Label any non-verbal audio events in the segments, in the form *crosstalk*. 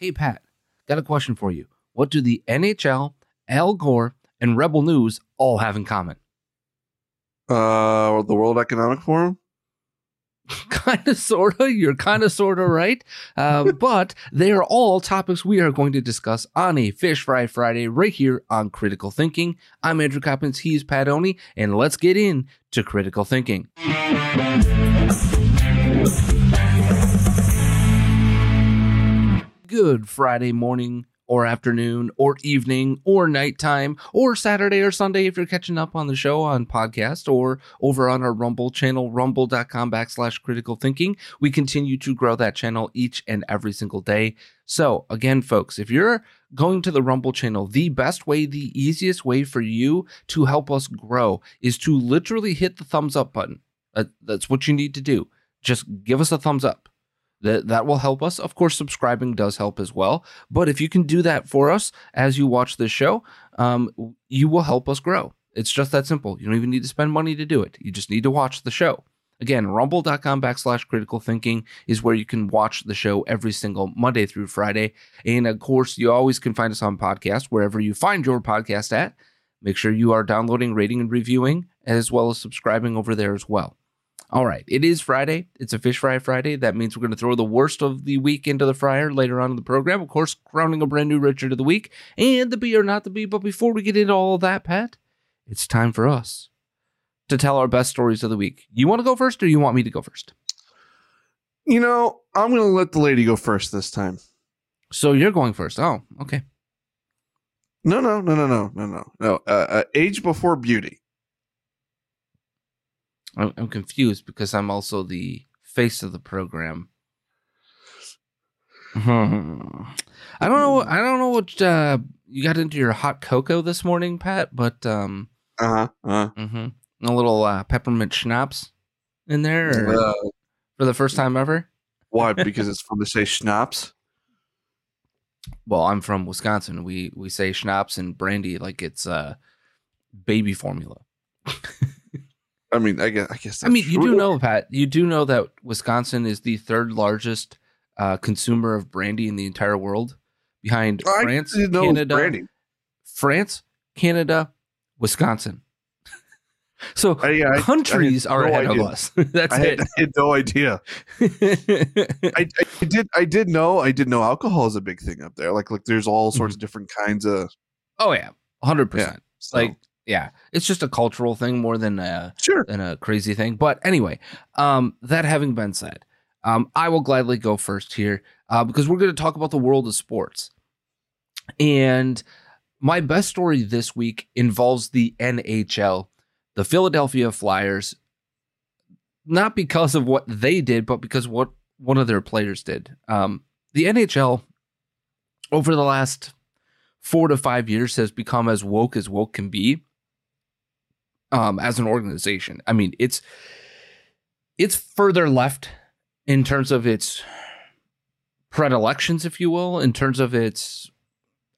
Hey, Pat, got a question for you. What do the NHL, Al Gore, and Rebel News all have in common? Uh, the World Economic Forum. *laughs* kind of, sort of. You're kind of, sort of right. Uh, *laughs* but they are all topics we are going to discuss on a Fish Fry Friday right here on Critical Thinking. I'm Andrew Coppins. He's Pat Oney, and let's get in to Critical Thinking. Good Friday morning or afternoon or evening or nighttime or Saturday or Sunday if you're catching up on the show on podcast or over on our Rumble channel, rumble.com backslash critical thinking. We continue to grow that channel each and every single day. So, again, folks, if you're going to the Rumble channel, the best way, the easiest way for you to help us grow is to literally hit the thumbs up button. Uh, that's what you need to do. Just give us a thumbs up that that will help us. Of course subscribing does help as well. But if you can do that for us as you watch this show um, you will help us grow. It's just that simple. You don't even need to spend money to do it. You just need to watch the show. Again rumble.com backslash critical thinking is where you can watch the show every single monday through friday. And of course you always can find us on podcast wherever you find your podcast at. Make sure you are downloading rating and reviewing as well as subscribing over there as well all right, it is Friday. It's a Fish Fry Friday. That means we're going to throw the worst of the week into the fryer later on in the program. Of course, crowning a brand new Richard of the Week and the be or not the be. But before we get into all that, Pat, it's time for us to tell our best stories of the week. You want to go first or you want me to go first? You know, I'm going to let the lady go first this time. So you're going first. Oh, okay. No, no, no, no, no, no, no. No, uh, uh, age before beauty. I'm, I'm confused because I'm also the face of the program. I don't know. I don't know what uh, you got into your hot cocoa this morning, Pat. But um, uh-huh, uh-huh. Mm-hmm, a little uh, peppermint schnapps in there uh, for the first time ever. Why? Because it's fun to say schnapps. Well, I'm from Wisconsin. We we say schnapps and brandy like it's uh, baby formula. *laughs* I mean, I guess. I guess. I mean, you true. do know, Pat. You do know that Wisconsin is the third largest uh, consumer of brandy in the entire world, behind I France, Canada, brandy. France, Canada, Wisconsin. *laughs* so I- countries I are no ahead idea. of us. *laughs* That's I had, it. I had no idea. *laughs* I, did. I did know. I did know alcohol is a big thing up there. Like, like there's all sorts of different kinds of. oh yeah, hundred Yeah. percent. So, Like yeah, it's just a cultural thing more than a sure. than a crazy thing. But anyway, um, that having been said, um, I will gladly go first here uh, because we're going to talk about the world of sports. And my best story this week involves the NHL, the Philadelphia Flyers, not because of what they did, but because what one of their players did. Um, the NHL over the last four to five years has become as woke as woke can be um, as an organization. I mean, it's it's further left in terms of its predilections, if you will, in terms of its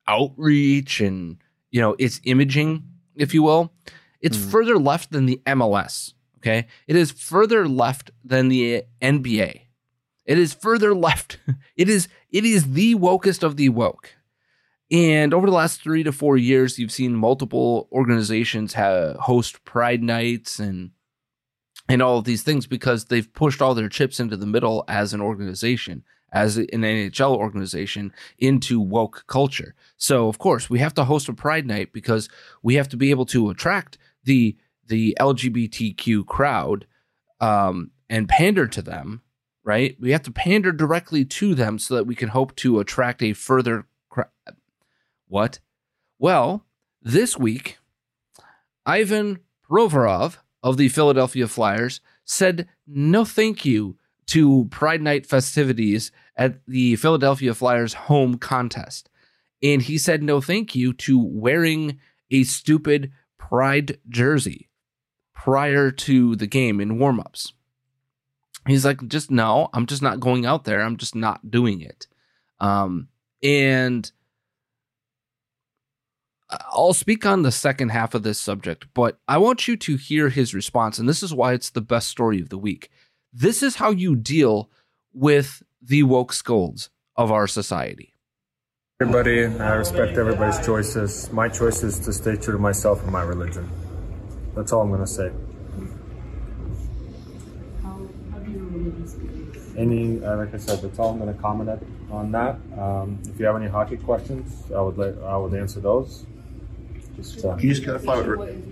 outreach and you know its imaging, if you will, it's Mhm. further left than the MLS. Okay, it is further left than the NBA. It is further left. *laughs* It is it is the wokest of the woke. And over the last three to four years, you've seen multiple organizations host Pride nights and and all of these things because they've pushed all their chips into the middle as an organization, as an NHL organization, into woke culture. So of course we have to host a Pride night because we have to be able to attract the the LGBTQ crowd um, and pander to them, right? We have to pander directly to them so that we can hope to attract a further. What? Well, this week, Ivan Provorov of the Philadelphia Flyers said no thank you to Pride Night festivities at the Philadelphia Flyers home contest. And he said no thank you to wearing a stupid Pride jersey prior to the game in warmups. He's like, just no, I'm just not going out there. I'm just not doing it. Um, and I'll speak on the second half of this subject, but I want you to hear his response. And this is why it's the best story of the week. This is how you deal with the woke scolds of our society. Everybody, I respect everybody's choices. My choice is to stay true to myself and my religion. That's all I'm going to say. Any, uh, like I said, that's all I'm going to comment on that. Um, if you have any hockey questions, I would let, I would answer those. Just uh, Can you just clarify what? Re-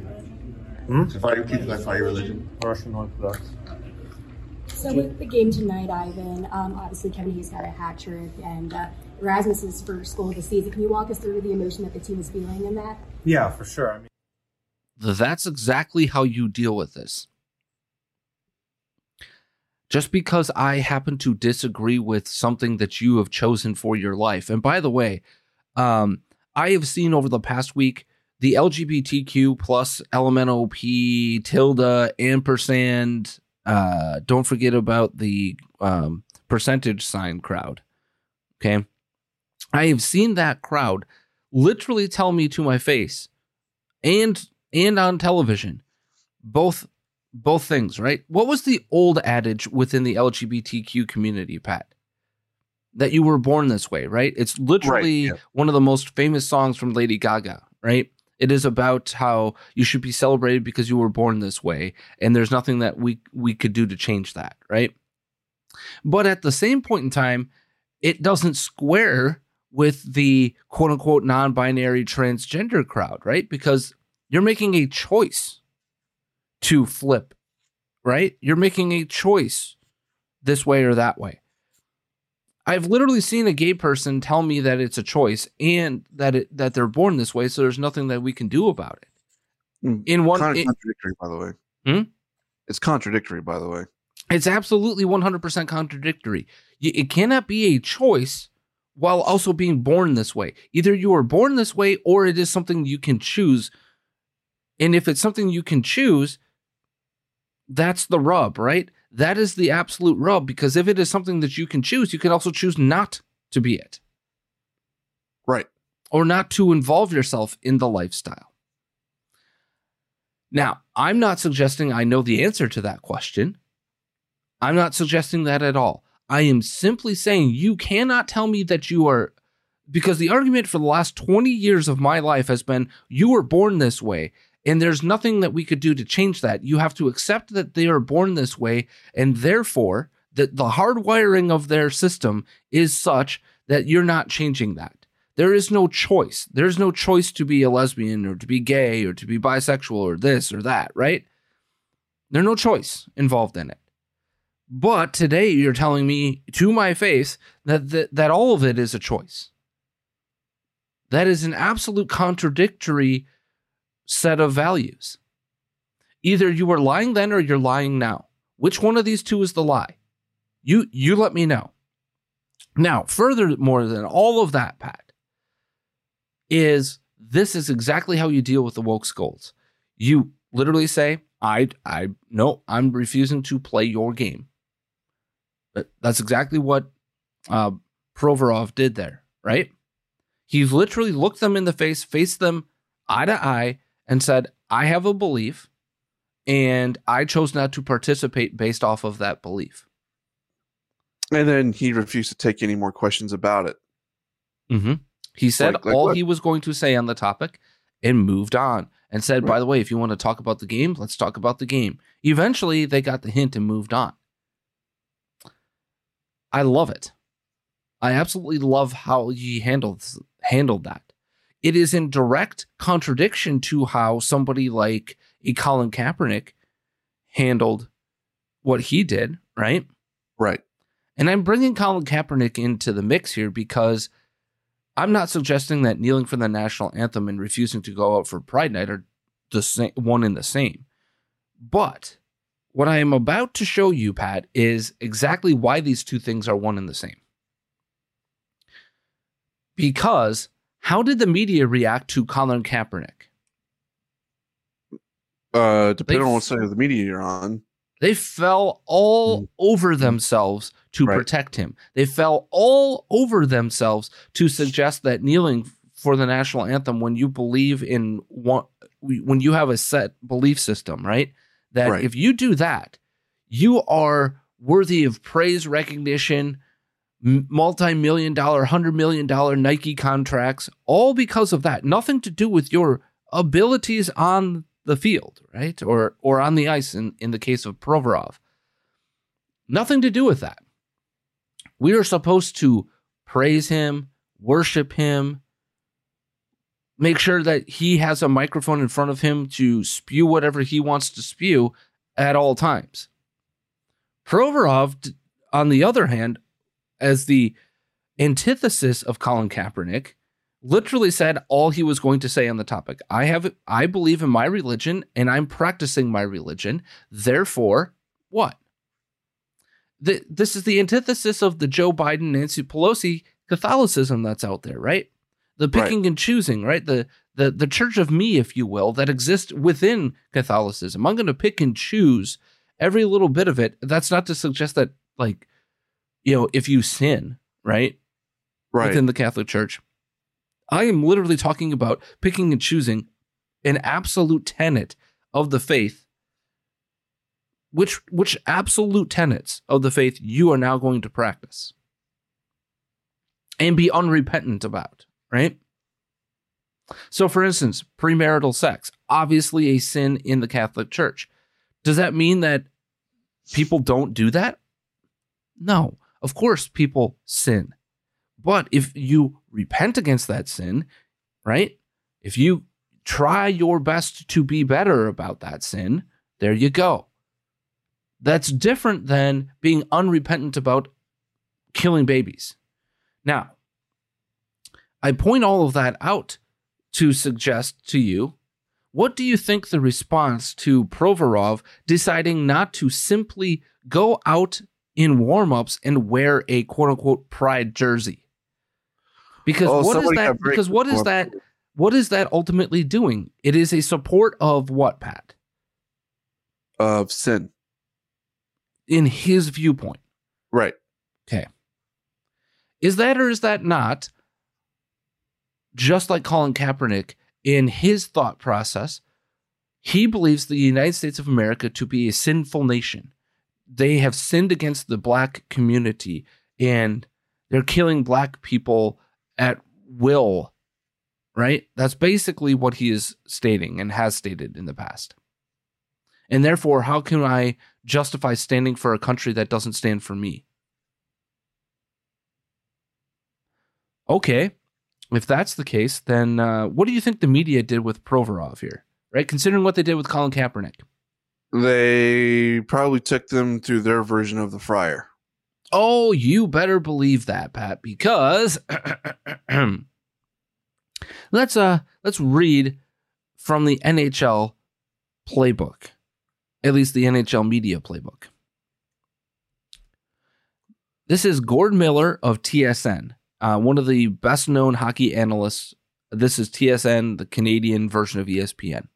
Hmm? Clarify, can you clarify your religion? Russian Orthodox. So with the game tonight, Ivan, um, obviously Kevin Hayes got a hat trick, and uh, Rasmus's first goal of the season. Can you walk us through the emotion that the team is feeling in that? Yeah, for sure. I mean, That's exactly how you deal with this. Just because I happen to disagree with something that you have chosen for your life. And by the way, um, I have seen over the past week the LGBTQ plus LMNOP tilde ampersand. Uh, don't forget about the um, percentage sign crowd. Okay. I have seen that crowd literally tell me to my face and and on television both both things right what was the old adage within the lgbtq community pat that you were born this way right it's literally yeah. one of the most famous songs from lady gaga right it is about how you should be celebrated because you were born this way and there's nothing that we we could do to change that right but at the same point in time it doesn't square with the quote unquote non binary transgender crowd, right? Because you're making a choice to flip, right? You're making a choice this way or that way. I've literally seen a gay person tell me that it's a choice and that it that they're born this way, so there's nothing that we can do about it. Mm, In one, Kind of it- contradictory, by the way. Hmm? It's contradictory, by the way. It's absolutely 100% contradictory. It cannot be a choice while also being born this way. Either you are born this way or it is something you can choose. And if it's something you can choose, that's the rub, right? That is the absolute rub because if it is something that you can choose, you can also choose not to be it Right. or not to involve yourself in the lifestyle. Now, I'm not suggesting I know the answer to that question. I'm not suggesting that at all. I am simply saying you cannot tell me that you are, because the argument for the last 20 years of my life has been you were born this way, and there's nothing that we could do to change that. You have to accept that they are born this way, and therefore, that the hardwiring of their system is such that you're not changing that. There is no choice. There's no choice to be a lesbian or to be gay or to be bisexual or this or that, right? There's no choice involved in it. But today you're telling me to my face that, that that all of it is a choice. That is an absolute contradictory set of values. Either you were lying then or you're lying now. Which one of these two is the lie? You you let me know. Now, furthermore than all of that, Pat, is this is exactly how you deal with the woke scolds. You literally say, I I no, I'm refusing to play your game. But That's exactly what uh, Provorov did there, right? He literally looked them in the face, faced them eye to eye, and said, I have a belief, and I chose not to participate based off of that belief. And then he refused to take any more questions about it. Mm-hmm. He said Like- like all what? he was going to say on the topic and moved on and said, by the way, if you want to talk about the game, let's talk about the game. Eventually, they got the hint and moved on. I love it. I absolutely love how he handled handled that. It is in direct contradiction to how somebody like a Colin Kaepernick handled what he did, right? Right. And I'm bringing Colin Kaepernick into the mix here because I'm not suggesting that kneeling for the national anthem and refusing to go out for Pride Night are the same, one and the same. But what I am about to show you, Pat, is exactly why these two things are one and the same. Because how did the media react to Colin Kaepernick? Uh, depending They- on what side of the media you're on. They fell all over themselves to Right. protect him. They fell all over themselves to suggest that kneeling for the national anthem when you believe in one when you have a set belief system, right? That Right. if you do that, you are worthy of praise, recognition, multi-million dollar, 100 million dollar Nike contracts, all because of that. Nothing to do with your abilities on the field, right? Or or on the ice in, in the case of Provorov. Nothing to do with that. We are supposed to praise him, worship him, make sure that he has a microphone in front of him to spew whatever he wants to spew at all times. Provorov, on the other hand, as the antithesis of Colin Kaepernick, literally said all he was going to say on the topic. I have I believe in my religion and I'm practicing my religion. Therefore, what? The, this is the antithesis of the Joe Biden, Nancy Pelosi Catholicism that's out there, right? The picking and choosing, right? The the the church of me, if you will, that exists within Catholicism. I'm going to pick and choose every little bit of it. That's not to suggest that, like, you know, if you sin, right, Right. within the Catholic Church, I am literally talking about picking and choosing an absolute tenet of the faith. Which which absolute tenets of the faith you are now going to practice and be unrepentant about, right? So, for instance, premarital sex, obviously a sin in the Catholic Church. Does that mean that people don't do that? No. Of course, people sin. But if you repent against that sin, right? If you try your best to be better about that sin, there you go. That's different than being unrepentant about killing babies. Now, I point all of that out to suggest to you what do you think the response to Provorov deciding not to simply go out in warm-ups and wear a quote-unquote pride jersey? Because Oh, what is that because what is that what is that ultimately doing? It is a support of what, Pat? Of sin. In his viewpoint. Right. Okay. Is that or is that not just like Colin Kaepernick in his thought process? He believes the United States of America to be a sinful nation. They have sinned against the black community and they're killing black people at will. Right? That's basically what he is stating and has stated in the past. And therefore, how can I justify standing for a country that doesn't stand for me? Okay, if that's the case, then uh, what do you think the media did with Provorov here? Right, considering what they did with Colin Kaepernick. They probably took them through their version of the fryer. Oh, you better believe that, Pat, because *clears throat* let's uh let's read from the NHL playbook. At least the NHL media playbook. This is Gord Miller of TSN, uh, one of the best known hockey analysts. This is TSN, the Canadian version of ESPN.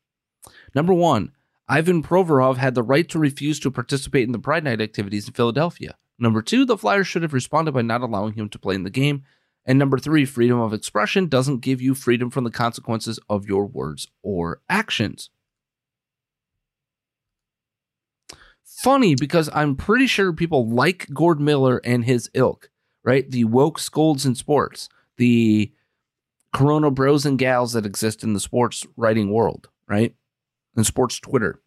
Number one, Ivan Provorov had the right to refuse to participate in the Pride Night activities in Philadelphia. Number two, the Flyers should have responded by not allowing him to play in the game. And number three, freedom of expression doesn't give you freedom from the consequences of your words or actions. Funny because I'm pretty sure people like Gord Miller and his ilk, right? The woke scolds in sports, the Corona bros and gals that exist in the sports writing world, right? And sports Twitter.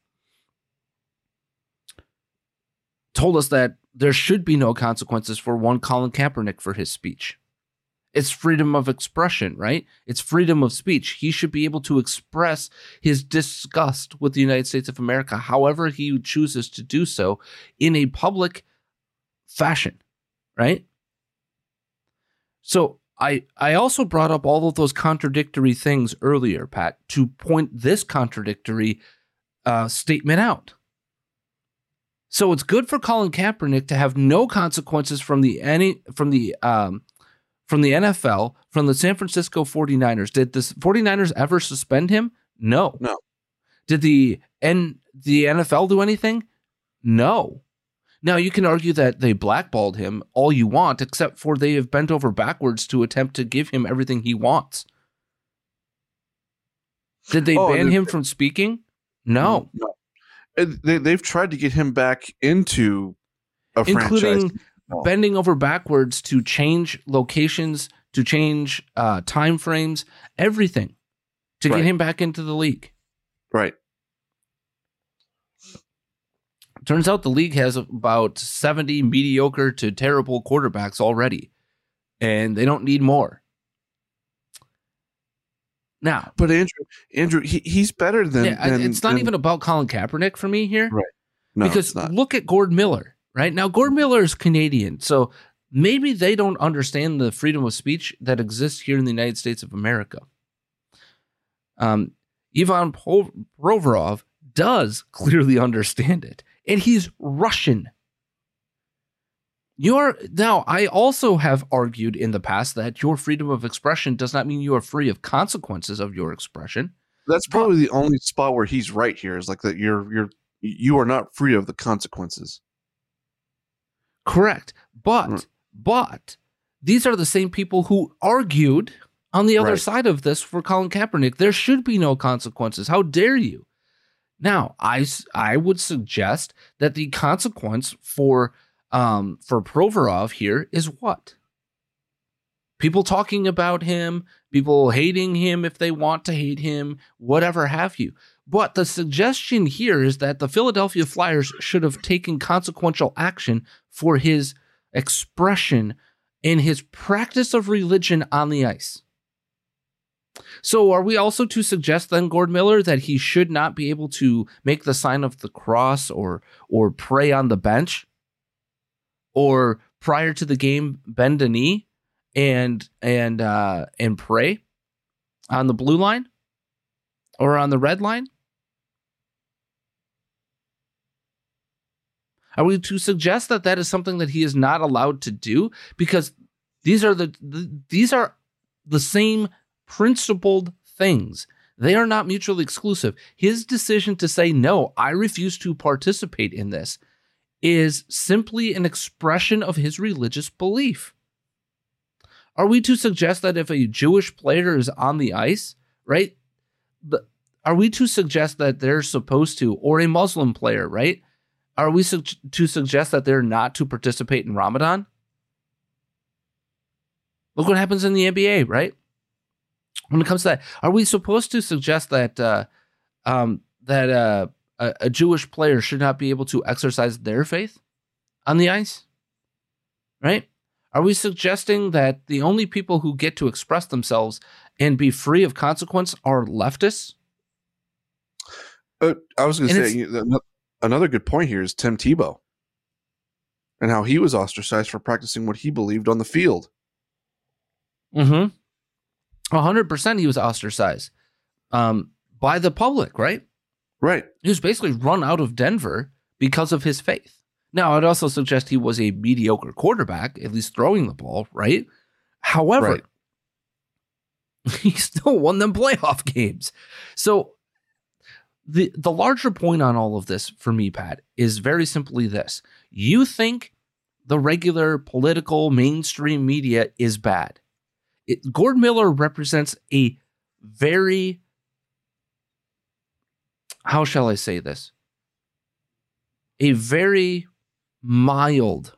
Told us that there should be no consequences for one Colin Kaepernick for his speech. It's freedom of expression, right? It's freedom of speech. He should be able to express his disgust with the United States of America however he chooses to do so in a public fashion, right? So I I also brought up all of those contradictory things earlier, Pat, to point this contradictory uh, statement out. So it's good for Colin Kaepernick to have no consequences from the any from the um, from the NFL, from the San Francisco 49ers. Did the 49ers ever suspend him? No. No. Did the N the NFL do anything? No. Now you can argue that they blackballed him all you want, except for they have bent over backwards to attempt to give him everything he wants. Did they Oh, ban him from speaking? No. No. They, they've tried to get him back into a including franchise. Bending over backwards to change locations, to change uh, time frames, everything to Right. get him back into the league. Right. Turns out the league has about 70 mediocre to terrible quarterbacks already, and they don't need more. Now, But Andrew, Andrew, he, he's better than. yeah, than- it's not than- even about Colin Kaepernick for me here. Right. No, because look at Gord Miller, right? Now, Gord Miller is Canadian, so maybe they don't understand the freedom of speech that exists here in the United States of America. Um, Ivan Provorov does *laughs* clearly understand it, and he's Russian. You're now. I also have argued in the past that your freedom of expression does not mean you are free of consequences of your expression. That's probably the only spot where he's right here is like that. You're you're you are not free of the consequences. Correct. But Mm. but these are the same people who argued on the other Right. side of this for Colin Kaepernick. There should be no consequences. How dare you? Now, I I would suggest that the consequence for um for Provorov here is what? People talking about him, people hating him if they want to hate him, whatever have you. But the suggestion here is that the Philadelphia Flyers should have taken consequential action for his expression and his practice of religion on the ice. So, are we also to suggest then, Gord Miller, that he should not be able to make the sign of the cross or or pray on the bench, or prior to the game bend a knee and and uh, and pray on the blue line or on the red line? Are we to suggest that that is something that he is not allowed to do? Because these are the, the these are the same principled things. They are not mutually exclusive. His decision to say no, I refuse to participate in this, is simply an expression of his religious belief. Are we to suggest that if a Jewish player is on the ice, right? Are we to suggest that they're supposed to, or a Muslim player, right? Are we su- to suggest that they're not to participate in Ramadan? Look what happens in the NBA, right? When it comes to that, are we supposed to suggest that uh, um, that uh, a, a Jewish player should not be able to exercise their faith on the ice? Right? Are we suggesting that the only people who get to express themselves and be free of consequence are leftists? Uh, I was going to say another good point here is Tim Tebow and how he was ostracized for practicing what he believed on the field. Mm-hmm. A hundred percent he was ostracized um, by the public, right? Right. He was basically run out of Denver because of his faith. Now, I'd also suggest he was a mediocre quarterback, at least throwing the ball, right? However, Right. *laughs* he still won them playoff *laughs* games. So the the larger point on all of this for me, Pat, is very simply this. You think the regular political mainstream media is bad. It, Gord Miller represents a very, how shall I say this? A very mild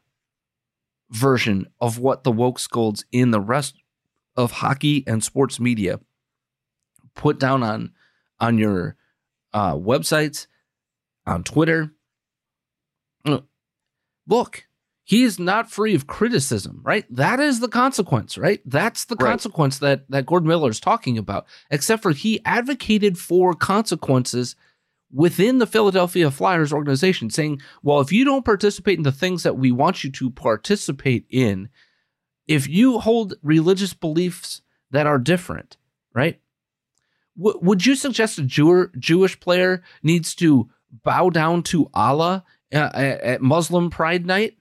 version of what the woke scolds in the rest of hockey and sports media put down on on your uh, websites, on Twitter. Look, he is not free of criticism, right? That is the consequence, right? That's the Right. consequence that that Gordon Miller is talking about. Except for he advocated for consequences within the Philadelphia Flyers organization, saying, "Well, if you don't participate in the things that we want you to participate in, if you hold religious beliefs that are different, right? W- would you suggest a Jew- Jewish player needs to bow down to Allah uh, at Muslim Pride Night?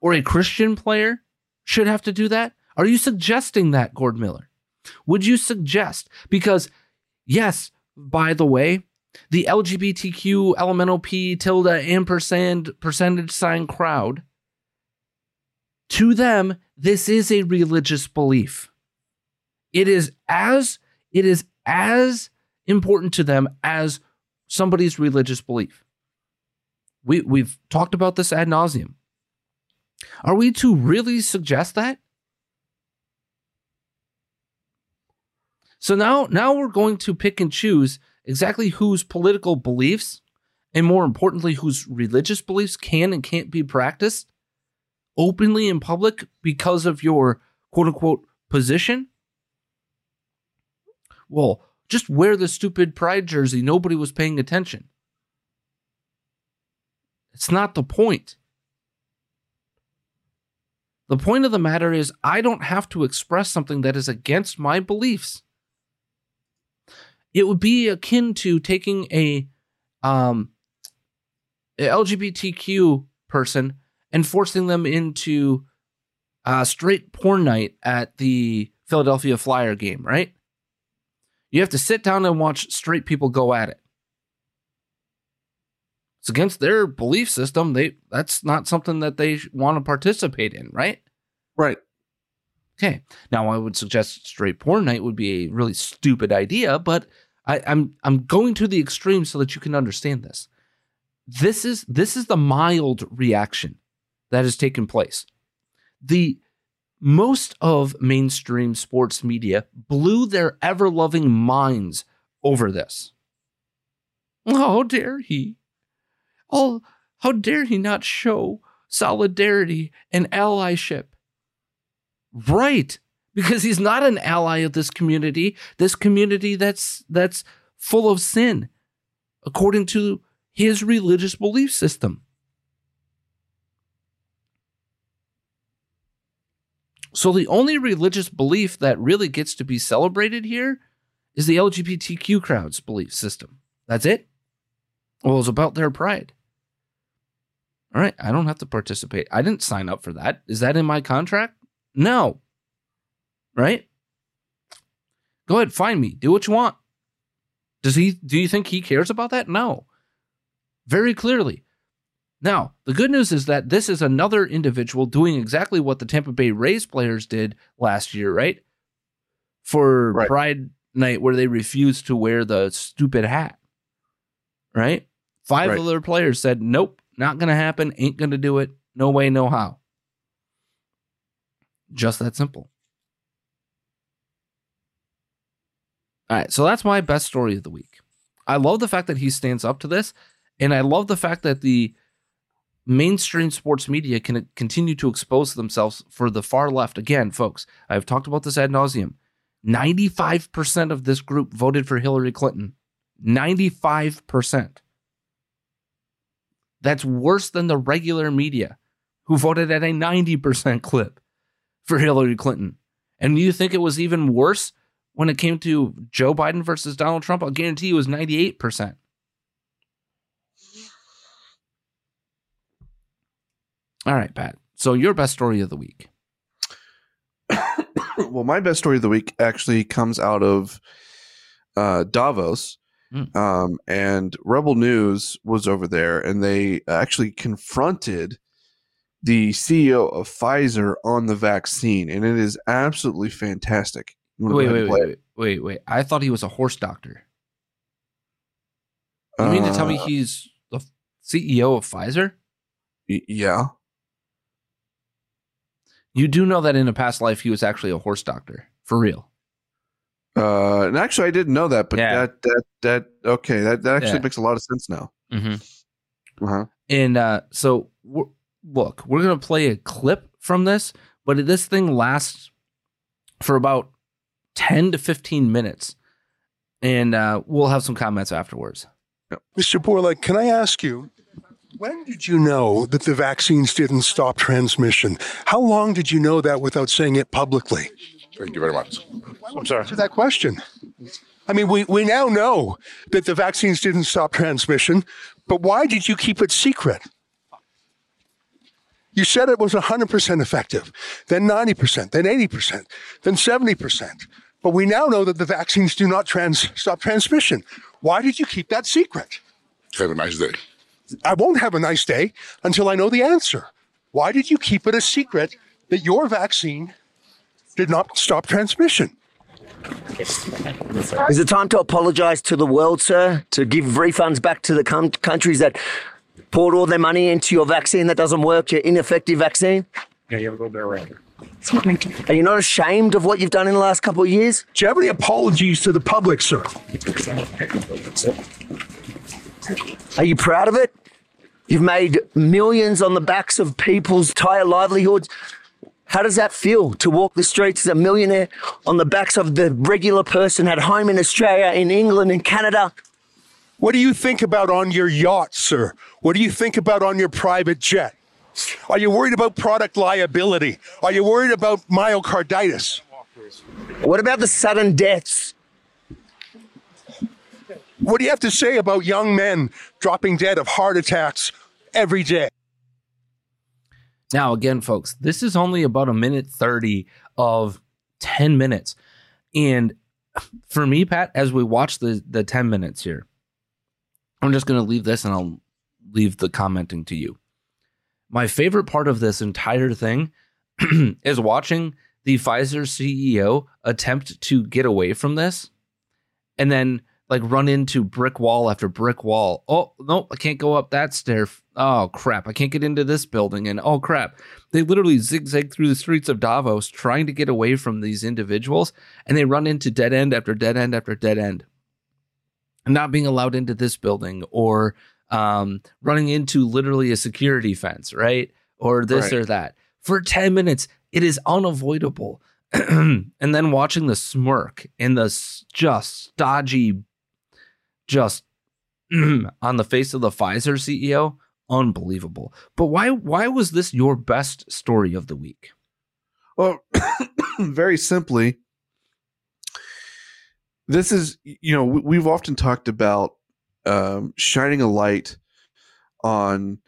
Or a Christian player should have to do that? Are you suggesting that, Gord Miller? Would you suggest? Because, yes, by the way, the LGBTQ elemental P tilde ampersand percentage sign crowd, to them, this is a religious belief. It is as it is as important to them as somebody's religious belief. We we've talked about this ad nauseum. Are we to really suggest that? So now now we're going to pick and choose exactly whose political beliefs and more importantly whose religious beliefs can and can't be practiced openly in public because of your quote unquote position. Well, just wear the stupid pride jersey. Nobody was paying attention. It's not the point. The point of the matter is, I don't have to express something that is against my beliefs. It would be akin to taking a um, a LGBTQ person and forcing them into uh, straight porn night at the Philadelphia Flyer game, right? You have to sit down and watch straight people go at it. It's against their belief system. They that's not something that they want to participate in, right? Right. Okay. Now I would suggest straight porn night would be a really stupid idea, but I, I'm I'm going to the extreme so that you can understand this. This is this is the mild reaction that has taken place. The most of mainstream sports media blew their ever loving minds over this. How dare he? Oh, how dare he not show solidarity and allyship? Right, because he's not an ally of this community, this community that's that's full of sin, according to his religious belief system. So the only religious belief that really gets to be celebrated here is the LGBTQ crowd's belief system. That's it. Well, it's about their pride. All right, I don't have to participate. I didn't sign up for that. Is that in my contract? No. Right? Go ahead, find me. Do what you want. Does he do you think he cares about that? No. Very clearly. Now, the good news is that this is another individual doing exactly what the Tampa Bay Rays players did last year, right? For Right. Pride Night, where they refused to wear the stupid hat, right? Five Right. of their players said, nope, not going to happen, ain't going to do it, no way, no how. Just that simple. All right, so that's my best story of the week. I love the fact that he stands up to this, and I love the fact that the mainstream sports media can continue to expose themselves for the far left. Again, folks, I've talked about this ad nauseum. 95% of this group voted for Hillary Clinton. 95%. That's worse than the regular media who voted at a 90% clip for Hillary Clinton. And you think it was even worse when it came to Joe Biden versus Donald Trump? I'll guarantee you it was 98%. All right, Pat. So your best story of the week. *coughs* well, my best story of the week actually comes out of uh, Davos, Mm. Um, and Rebel News was over there, and they actually confronted the CEO of Pfizer on the vaccine, and it is absolutely fantastic. You wanna go Wait, wait, wait, wait, wait, wait. I thought he was a horse doctor. You mean to tell me Uh, he's the CEO of Pfizer? yeah. You do know that in a past life he was actually a horse doctor, for real. Uh, and actually, I didn't know that, but Yeah. that that that okay, that that actually Yeah. makes a lot of sense now. Mm-hmm. Uh-huh. And uh, so, we're, look, we're gonna play a clip from this, but this thing lasts for about ten to fifteen minutes, and uh, we'll have some comments afterwards. Mr. Bourla, can I ask you, when did you know that the vaccines didn't stop transmission? How long did you know that without saying it publicly? Thank you very much. I'm sorry. To that question. I mean, we, we now know that the vaccines didn't stop transmission, but why did you keep it secret? You said it was 100% effective, then 90%, then 80%, then 70%. But we now know that the vaccines do not trans- stop transmission. Why did you keep that secret? Have a nice day. I won't have a nice day until I know the answer. Why did you keep it a secret that your vaccine did not stop transmission? Is it time to apologise to the world, sir? To give refunds back to the com- countries that poured all their money into your vaccine that doesn't work, your ineffective vaccine? Yeah, you have a little bit of around. Are you not ashamed of what you've done in the last couple of years? Do you have any apologies to the public, sir? Are you proud of it? You've made millions on the backs of people's entire livelihoods. How does that feel to walk the streets as a millionaire on the backs of the regular person at home in Australia, in England, in Canada? What do you think about on your yacht, sir? What do you think about on your private jet? Are you worried about product liability? Are you worried about myocarditis? What about the sudden deaths? What do you have to say about young men dropping dead of heart attacks every day? Now, again, folks, this is only about a minute 30 of 10 minutes. And for me, Pat, as we watch the, the 10 minutes here, I'm just going to leave this and I'll leave the commenting to you. My favorite part of this entire thing *clears throat* is watching the Pfizer CEO attempt to get away from this and then like run into brick wall after brick wall. Oh, no, I can't go up that stair. Oh, crap. I can't get into this building. And oh, crap. They literally zigzag through the streets of Davos trying to get away from these individuals. And they run into dead end after dead end after dead end. Not being allowed into this building or um, running into literally a security fence, right? Or this Right. or that. For 10 minutes, it is unavoidable. *clears throat* and then watching the smirk and the just stodgy, just *clears throat* on the face of the Pfizer CEO, unbelievable. But why why was this your best story of the week? Well, *coughs* very simply, this is you know we, we've often talked about um, shining a light on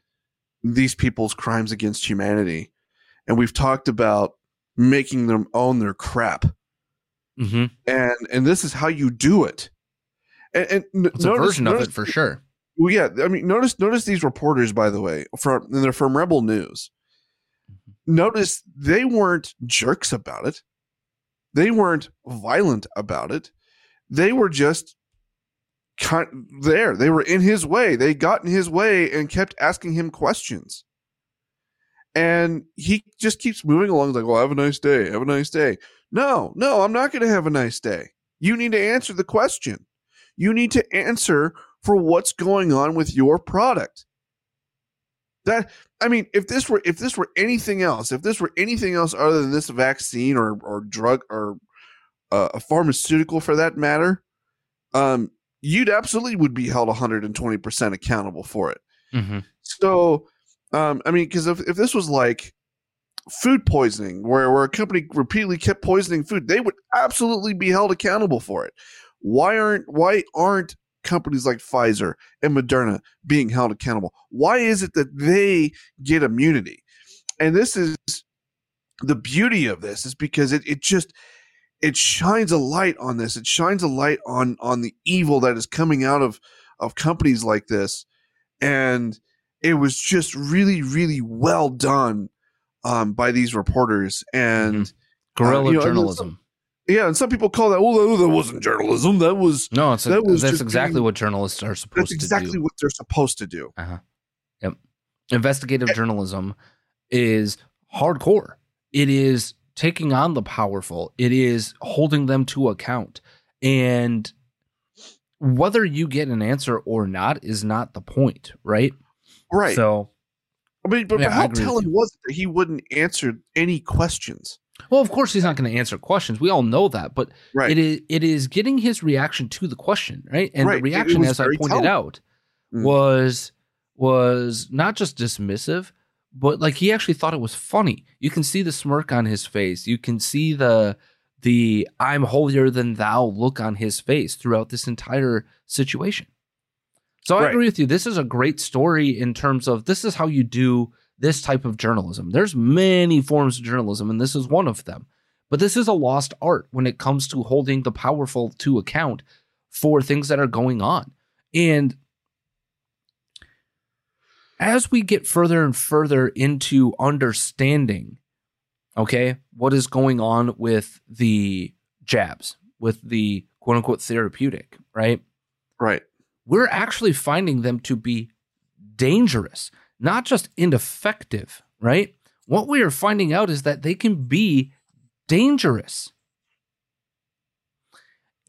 these people's crimes against humanity, and we've talked about making them own their crap, Mm-hmm. and and this is how you do it. And, and n- It's a notice- version of it for sure. Well, yeah, I mean, notice notice these reporters, by the way, from and they're from Rebel News. Notice they weren't jerks about it. They weren't violent about it. They were just there. They were in his way. They got in his way and kept asking him questions. And he just keeps moving along like, "Well, have a nice day. Have a nice day." No, no, I'm not going to have a nice day. You need to answer the question. You need to answer for what's going on with your product. That I mean, if this were if this were anything else, if this were anything else other than this vaccine or or drug or uh, a pharmaceutical for that matter, um, you'd absolutely would be held 120 percent accountable for it. Mm-hmm. So, um, I mean, because if, if this was like food poisoning, where, where a company repeatedly kept poisoning food, they would absolutely be held accountable for it. Why aren't why aren't companies like Pfizer and Moderna being held accountable? Why is it that they get immunity? And this is the beauty of this is because it, it just it shines a light on this. It shines a light on on the evil that is coming out of of companies like this, and it was just really really well done um, by these reporters and Guerrilla uh, you know, and journalism. yeah, and some people call that well, that wasn't journalism. That was No, it's a, that was that's exactly being- what journalists are supposed to do. that's exactly do. what they're supposed to do. Uh-huh. Yep. Investigative journalism is hardcore. It is taking on the powerful. It is holding them to account. And whether you get an answer or not is not the point, right? Right. So, I mean, but, Yeah, but how telling was it that he wouldn't answer any questions? well, of course he's not going to answer questions. We all know that, but Right. it is it is getting his reaction to the question, right? And Right. The reaction as I pointed telling. out Mm. was was not just dismissive, but like he actually thought it was funny. You can see the smirk on his face. You can see the the I'm holier than thou look on his face throughout this entire situation. So I agree with you. This is a great story in terms of this is how you do this type of journalism. There's many forms of journalism, and this is one of them. But this is a lost art when it comes to holding the powerful to account for things that are going on. And as we get further and further into understanding, okay, what is going on with the jabs, with the quote unquote therapeutic, right? Right. We're actually finding them to be dangerous, not just ineffective, right? What we are finding out is that they can be dangerous.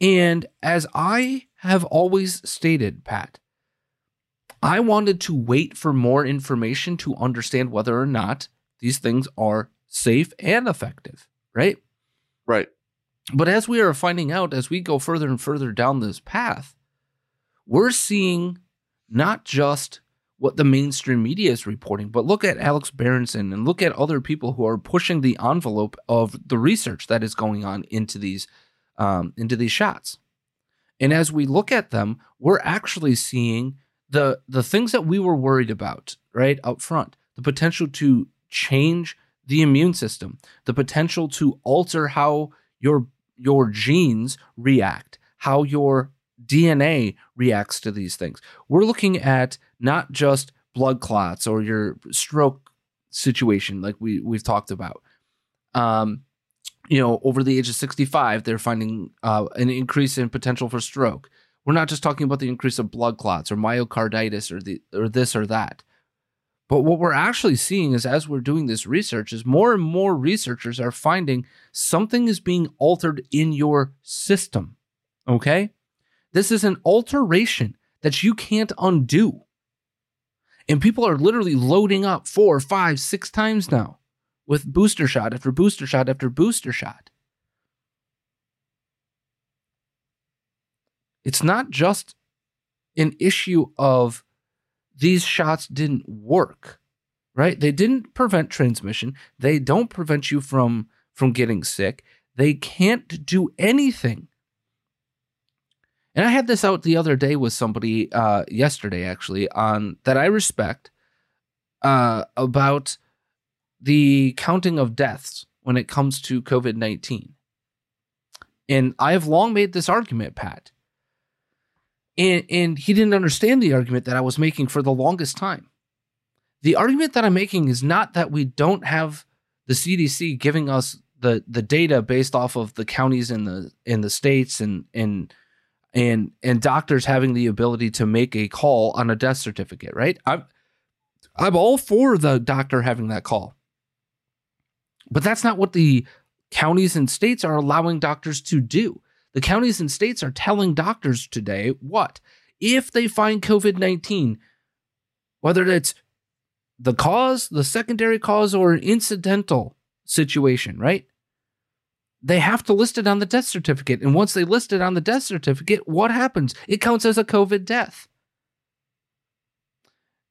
And as I have always stated, Pat, I wanted to wait for more information to understand whether or not these things are safe and effective, right? Right. But as we are finding out, as we go further and further down this path, we're seeing not just what the mainstream media is reporting, but look at Alex Berenson and look at other people who are pushing the envelope of the research that is going on into these um, into these shots. And as we look at them, we're actually seeing the the things that we were worried about right up front, the potential to change the immune system, the potential to alter how your your genes react, how your DNA reacts to these things. We're looking at not just blood clots or your stroke situation like we we've talked about. Um, you know, over the age of 65, they're finding uh, an increase in potential for stroke. We're not just talking about the increase of blood clots or myocarditis or the or this or that. But what we're actually seeing is as we're doing this research is more and more researchers are finding something is being altered in your system. Okay? This is an alteration that you can't undo. And people are literally loading up four, five, six times now with booster shot after booster shot after booster shot. It's not just an issue of these shots didn't work, right? They didn't prevent transmission. They don't prevent you from from getting sick. They can't do anything. And I had this out the other day with somebody uh, yesterday, actually, on that I respect uh, about the counting of deaths when it comes to COVID nineteen. And I have long made this argument, Pat. And, and he didn't understand the argument that I was making for the longest time. The argument that I'm making is not that we don't have the CDC giving us the the data based off of the counties in the in the states and and and and doctors having the ability to make a call on a death certificate, right? I'm I'm all for the doctor having that call. But that's not what the counties and states are allowing doctors to do. The counties and states are telling doctors today what? If they find COVID 19, whether it's the cause, the secondary cause, or an incidental situation, right? They have to list it on the death certificate. And once they list it on the death certificate, what happens? It counts as a COVID death.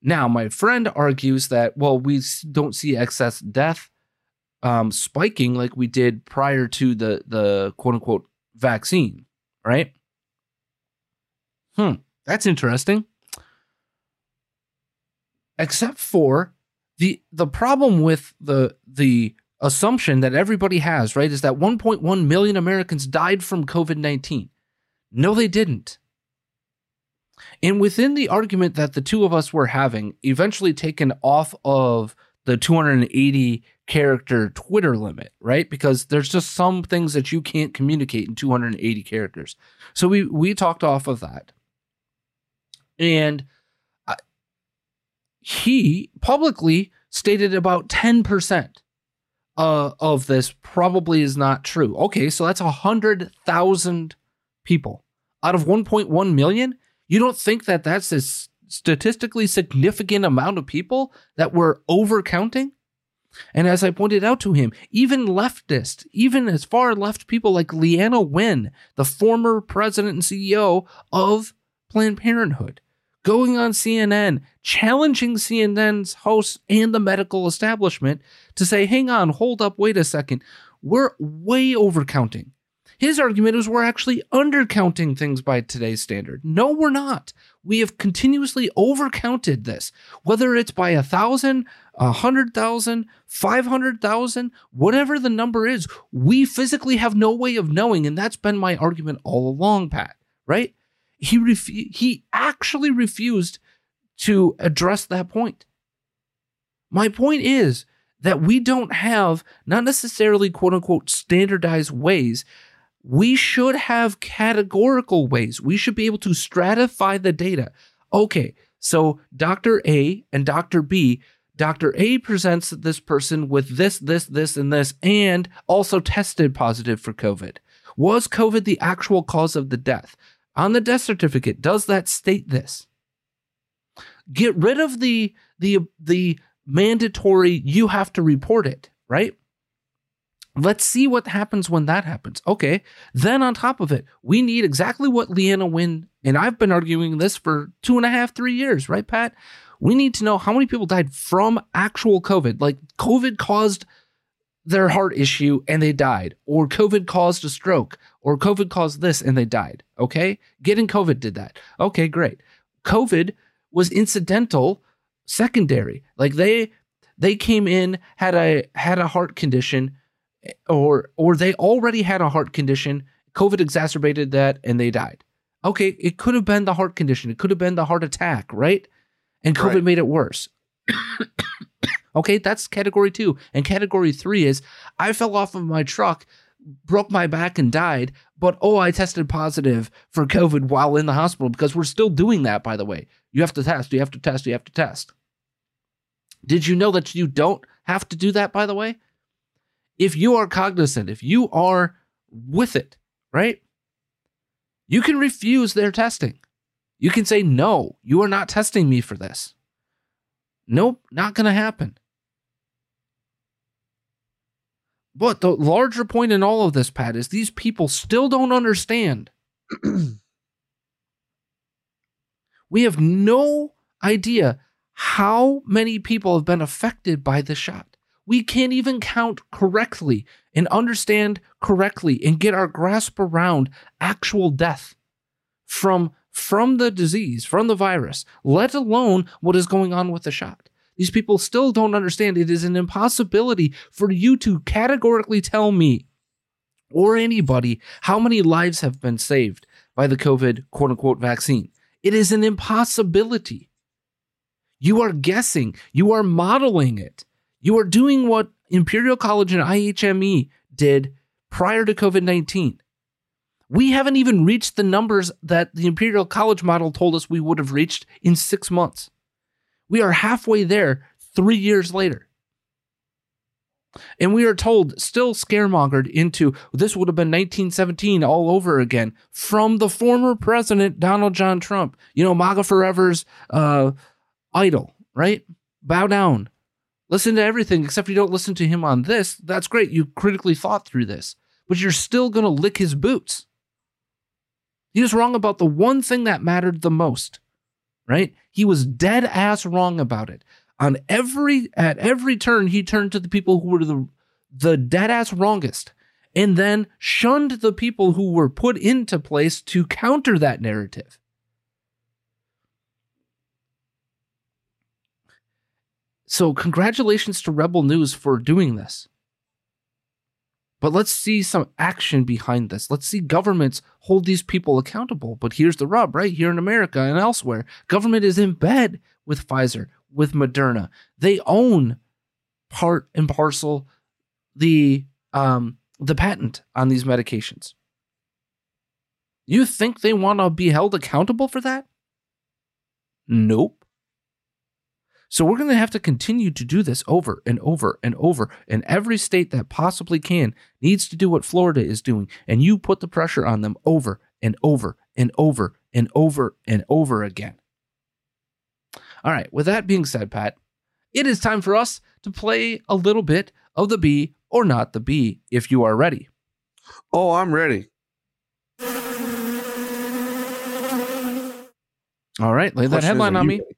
Now, my friend argues that, well, we don't see excess death um, spiking like we did prior to the, the quote unquote vaccine, right? Hmm, that's interesting. Except for the the problem with the the assumption that everybody has, right, is that 1.1 million Americans died from COVID 19. No, they didn't. And within the argument that the two of us were having, eventually taken off of the 280 character Twitter limit, right? Because there's just some things that you can't communicate in 280 characters. So we we talked off of that. And I, he publicly stated about 10% uh, of this probably is not true. Okay, so that's 100,000 people out of 1.1 million. You don't think that that's a statistically significant amount of people that we're overcounting? And as I pointed out to him, even leftists, even as far left people like Leana Wen, the former president and CEO of Planned Parenthood, going on CNN, challenging CNN's hosts and the medical establishment to say, hang on, hold up, wait a second. We're way overcounting. His argument is we're actually undercounting things by today's standard. No, we're not. We have continuously overcounted this, whether it's by a thousand, a hundred thousand, five hundred thousand, whatever the number is. We physically have no way of knowing, and that's been my argument all along, Pat. Right? He ref- he actually refused to address that point. My point is that we don't have not necessarily quote unquote standardized ways we should have categorical ways. We should be able to stratify the data. Okay, so Dr. A and Dr. B, Dr. A presents this person with this, this, this, and this, and also tested positive for COVID. Was COVID the actual cause of the death? On the death certificate, does that state this? Get rid of the the the mandatory you have to report it, right? Let's see what happens when that happens. Okay. Then on top of it, we need exactly what Leana Wen, and I've been arguing this for two and a half, three years, right, Pat? We need to know how many people died from actual COVID. Like COVID caused their heart issue and they died, or COVID caused a stroke, or COVID caused this and they died. Okay. Getting COVID did that. Okay, great. COVID was incidental, secondary. Like they they came in, had a had a heart condition or or they already had a heart condition covid exacerbated that and they died. Okay it could have been the heart condition. It could have been the heart attack right? And covid right. made it worse. *coughs* Okay that's category 2 and category 3 is i fell off of my truck broke my back and died but oh i tested positive for covid while in the hospital because we're still doing that by the way. You have to test you have to test you have to test. Did you know that you don't have to do that by the way if you are cognizant, if you are with it, right? You can refuse their testing. You can say, no, you are not testing me for this. Nope, not going to happen. But the larger point in all of this, Pat, is these people still don't understand. *clears throat* we have no idea how many people have been affected by the shot we can't even count correctly and understand correctly and get our grasp around actual death from from the disease, from the virus, let alone what is going on with the shot. These people still don't understand it is an impossibility for you to categorically tell me or anybody how many lives have been saved by the COVID quote unquote vaccine. It is an impossibility. You are guessing, you are modeling it. You are doing what Imperial College and IHME did prior to COVID 19. We haven't even reached the numbers that the Imperial College model told us we would have reached in six months. We are halfway there three years later. And we are told, still scaremongered into this would have been 1917 all over again from the former president, Donald John Trump. You know, MAGA Forever's uh, idol, right? Bow down. Listen to everything except you don't listen to him on this. That's great. You critically thought through this, but you're still going to lick his boots. He was wrong about the one thing that mattered the most, right? He was dead ass wrong about it. On every at every turn, he turned to the people who were the the dead ass wrongest, and then shunned the people who were put into place to counter that narrative. So, congratulations to Rebel News for doing this. But let's see some action behind this. Let's see governments hold these people accountable. But here's the rub, right? Here in America and elsewhere, government is in bed with Pfizer, with Moderna. They own part and parcel the um the patent on these medications. You think they want to be held accountable for that? Nope. So we're going to have to continue to do this over and over and over. And every state that possibly can needs to do what Florida is doing. And you put the pressure on them over and over and over and over and over again. All right. With that being said, Pat, it is time for us to play a little bit of the B or not the B if you are ready. Oh, I'm ready. All right. Lay that headline on me. ready?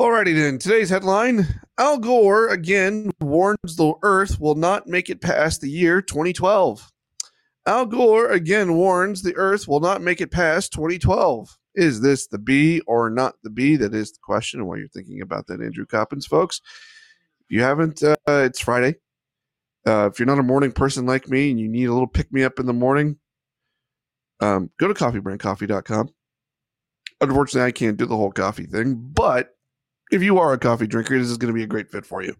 Alrighty then. Today's headline Al Gore again warns the Earth will not make it past the year 2012. Al Gore again warns the Earth will not make it past 2012. Is this the B or not the B? That is the question. While you're thinking about that, Andrew Coppins, folks, if you haven't, uh, it's Friday. Uh, if you're not a morning person like me and you need a little pick me up in the morning, um, go to coffeebrandcoffee.com. Unfortunately, I can't do the whole coffee thing, but if you are a coffee drinker, this is going to be a great fit for you.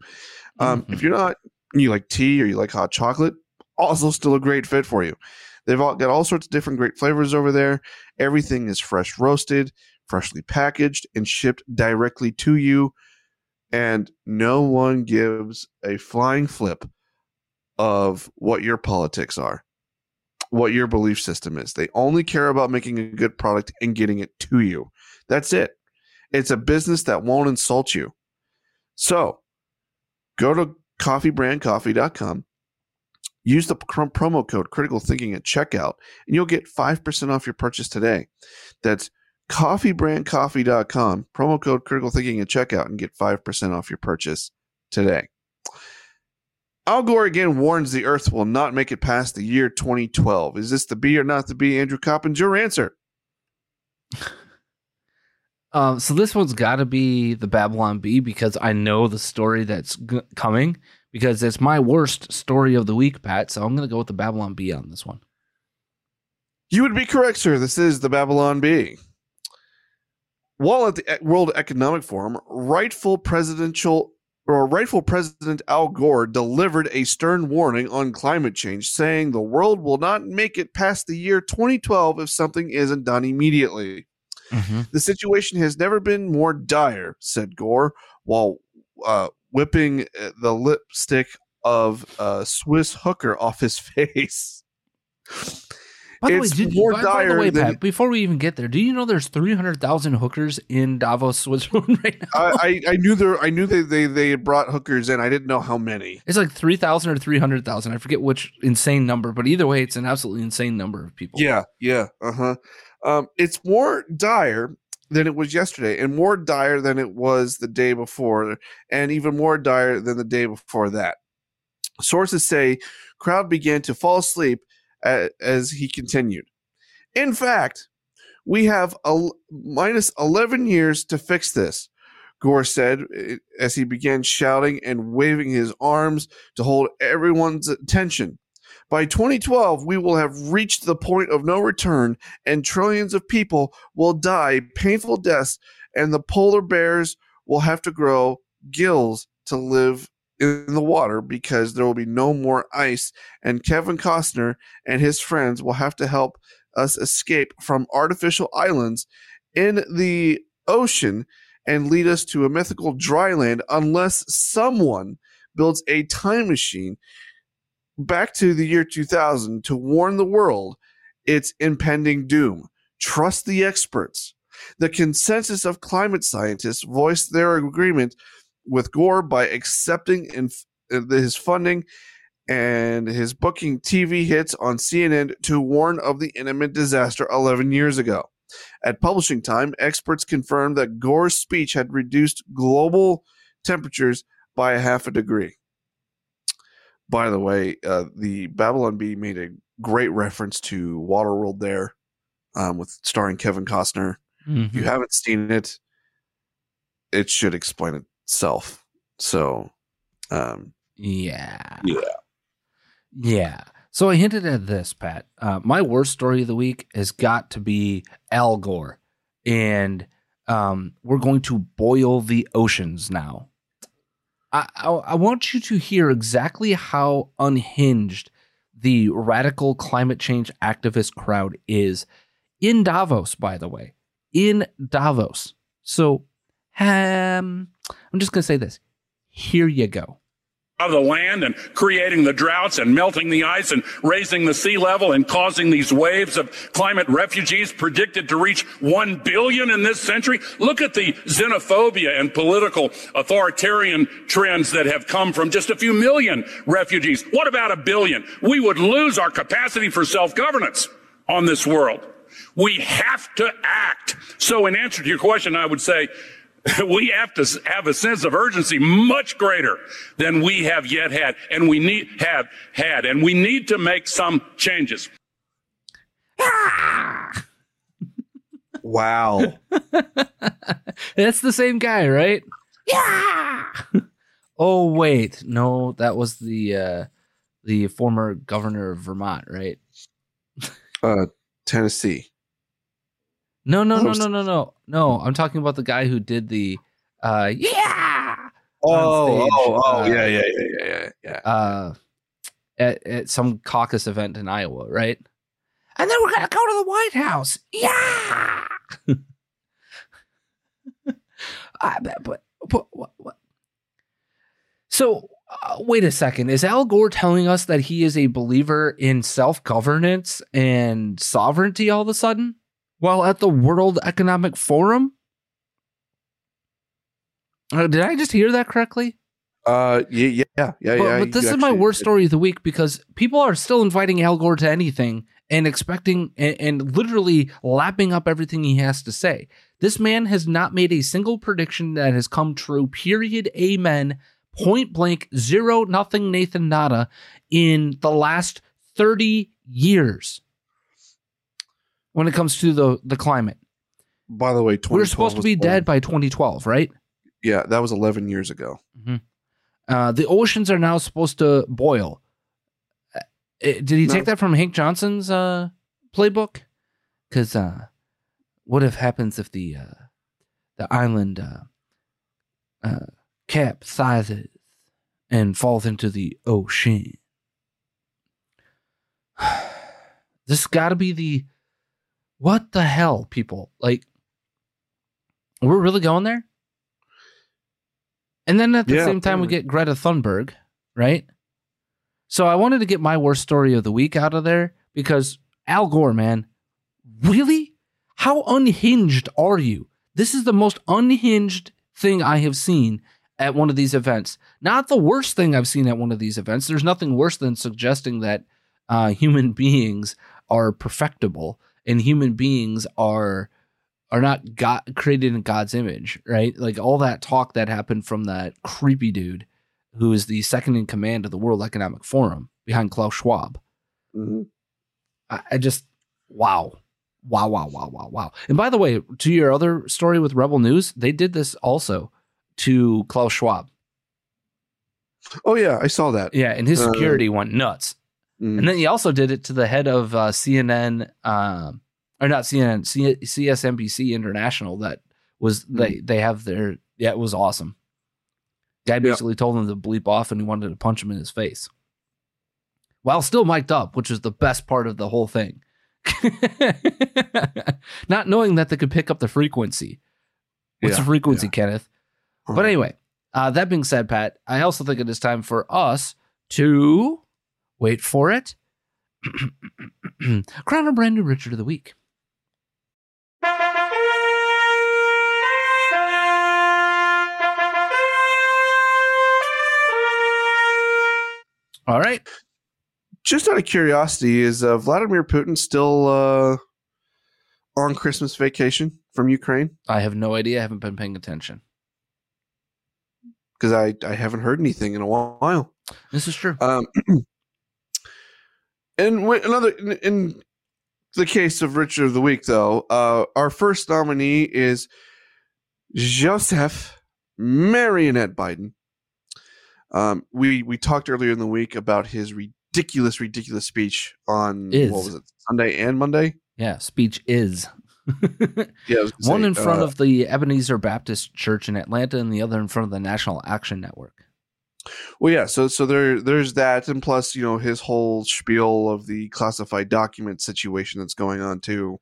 Um, If you're not, you like tea or you like hot chocolate, also still a great fit for you. They've all got all sorts of different great flavors over there. Everything is fresh roasted, freshly packaged, and shipped directly to you. And no one gives a flying flip of what your politics are, what your belief system is. They only care about making a good product and getting it to you. That's it. It's a business that won't insult you. So go to coffeebrandcoffee.com, use the pr- promo code critical thinking at checkout, and you'll get 5% off your purchase today. That's coffeebrandcoffee.com, promo code critical thinking at checkout, and get 5% off your purchase today. Al Gore again warns the Earth will not make it past the year 2012. Is this the B or not the B? Andrew Coppins, your answer. *laughs* Um, so this one's got to be the Babylon Bee because I know the story that's g- coming because it's my worst story of the week, Pat. So I'm going to go with the Babylon Bee on this one. You would be correct, sir. This is the Babylon Bee. While at the World Economic Forum, rightful presidential or rightful President Al Gore delivered a stern warning on climate change, saying the world will not make it past the year 2012 if something isn't done immediately. The situation has never been more dire, said Gore, while uh, whipping uh, the lipstick of a Swiss hooker off his *laughs* face. By the way, did, more by, by the dire way, than- Pat, before we even get there, do you know there's 300,000 hookers in Davos, *laughs* Switzerland right now? I, I, I knew there. I knew they, they they brought hookers in. I didn't know how many. It's like 3,000 or 300,000. I forget which insane number, but either way, it's an absolutely insane number of people. Yeah, yeah, uh huh. Um, it's more dire than it was yesterday, and more dire than it was the day before, and even more dire than the day before that. Sources say crowd began to fall asleep as he continued. In fact, we have a minus 11 years to fix this. Gore said eh, as he began shouting and waving his arms to hold everyone's attention. By 2012, we will have reached the point of no return, and trillions of people will die painful deaths, and the polar bears will have to grow gills to live in the water because there will be no more ice, and Kevin Costner and his friends will have to help us escape from artificial islands in the ocean and lead us to a mythical dry land unless someone builds a time machine back to the year 2000 to warn the world its impending doom. Trust the experts. The consensus of climate scientists voiced their agreement with Gore by accepting in, uh, his funding and his booking TV hits on CNN to warn of the imminent disaster 11 years ago. At publishing time, experts confirmed that Gore's speech had reduced global temperatures by a half a degree. By the way, uh, the Babylon Bee made a great reference to Waterworld there, um, with starring Kevin Costner. If you Mhm. haven't seen it, it should explain itself. So, um, Yeah. Yeah. Yeah. So I hinted at this, Pat. Uh, my worst story of the week has got to be Al Gore. And um, we're going to boil the oceans now. I, I, want you to hear exactly how unhinged the radical climate change activist crowd is in Davos, by the way. In Davos. So um, I'm just going to say this. Here you go of the land and creating the droughts and melting the ice and raising the sea level and causing these waves of climate refugees predicted to reach 1 billion in this century. Look at the xenophobia and political authoritarian trends that have come from just a few million refugees. What about a billion? We would lose our capacity for self-governance on this world. We have to act. So in answer to your question, I would say, *laughs* we have to have a sense of urgency much greater than we have yet had and we need have had and we need to make some changes. *laughs* Wow. *laughs* That's the same guy right? Yeah. Oh wait. No that was the uh the former governor of vermont right? Uh tennessee no, no, no, no, no, no, no. I'm talking about the guy who did the uh yeah. Oh, oh, oh, uh, yeah, yeah, yeah, yeah, yeah. Uh at, at some caucus event in Iowa, right? And then we're gonna go to the White House. Yeah. *laughs* uh, but, but what, what? So uh, wait a second. Is Al Gore telling us that he is a believer in self governance and sovereignty all of a sudden? While at the World Economic Forum? Uh, did I just hear that correctly? Uh, yeah, yeah, yeah, but, yeah. But this is my worst story of the week because people are still inviting Al Gore to anything and expecting and, and literally lapping up everything he has to say. This man has not made a single prediction that has come true. Period. Amen. Point blank. Zero. Nothing. Nathan. Nada. In the last thirty years when it comes to the the climate. By the way, we're supposed to be dead by 2012, right? Yeah, that was 11 years ago. Mm-hmm. Uh, the oceans are now supposed to boil. Uh, did he no. take that from Hank Johnson's uh, playbook? Because uh, what if happens if the uh, the island uh, capsizes and falls into the ocean? *sighs* this got to be the what the hell, people? Like, we're really going there? And then at the yeah, same time, we get Greta Thunberg, right? So I wanted to get my worst story of the week out of there because Al Gore, man, really? How unhinged are you? This is the most unhinged thing I have seen at one of these events. Not the worst thing I've seen at one of these events. There's nothing worse than suggesting that uh, human *laughs* beings are perfectible and human beings are are not God created in God's image, right? Like all that talk that happened from that creepy dude who is the second in command of the World Economic Forum behind Klaus Schwab. Mm-hmm. I, I just wow. Wow, wow, wow, wow, wow. And by the way, to your other story with Rebel News, they did this also to Klaus Schwab. Oh yeah, I saw that. Yeah, and his uh, security uh, went nuts. Mm. And then he also did it to the head of uh, CNN, um, or not CNN, C- CSNBC International. That was mm. they they have their yeah, it was awesome. Guy basically told him to bleep off, and he wanted to punch him in his face, while still mic'd up, which was the best part of the whole thing. *laughs* not knowing that they could pick up the frequency. What's yeah, the frequency, yeah. Kenneth? But anyway, uh, that being said, Pat, I also think it is time for us to Wait for it. *clears throat* Crown a brand new Richard of the Week. All right. Just out of curiosity, is uh, Vladimir Putin still uh, on Christmas vacation from Ukraine? I have no idea. I haven't been paying attention because I, I haven't heard anything in a while. This is true. Um, *clears throat* and another in, in, the case of Richard of the Week, though, uh, our first nominee is Joseph Marionette Biden. Um, we we talked earlier in the week about his ridiculous, ridiculous speech on Is. what was it Sunday and Monday. Yeah, speech is. *laughs* Yeah, One say, in front uh, of the Ebenezer Baptist Church in Atlanta, and the other in front of the National Action Network. Well, yeah. So so there there's that, and plus you know his whole spiel of the classified document situation that's going on too.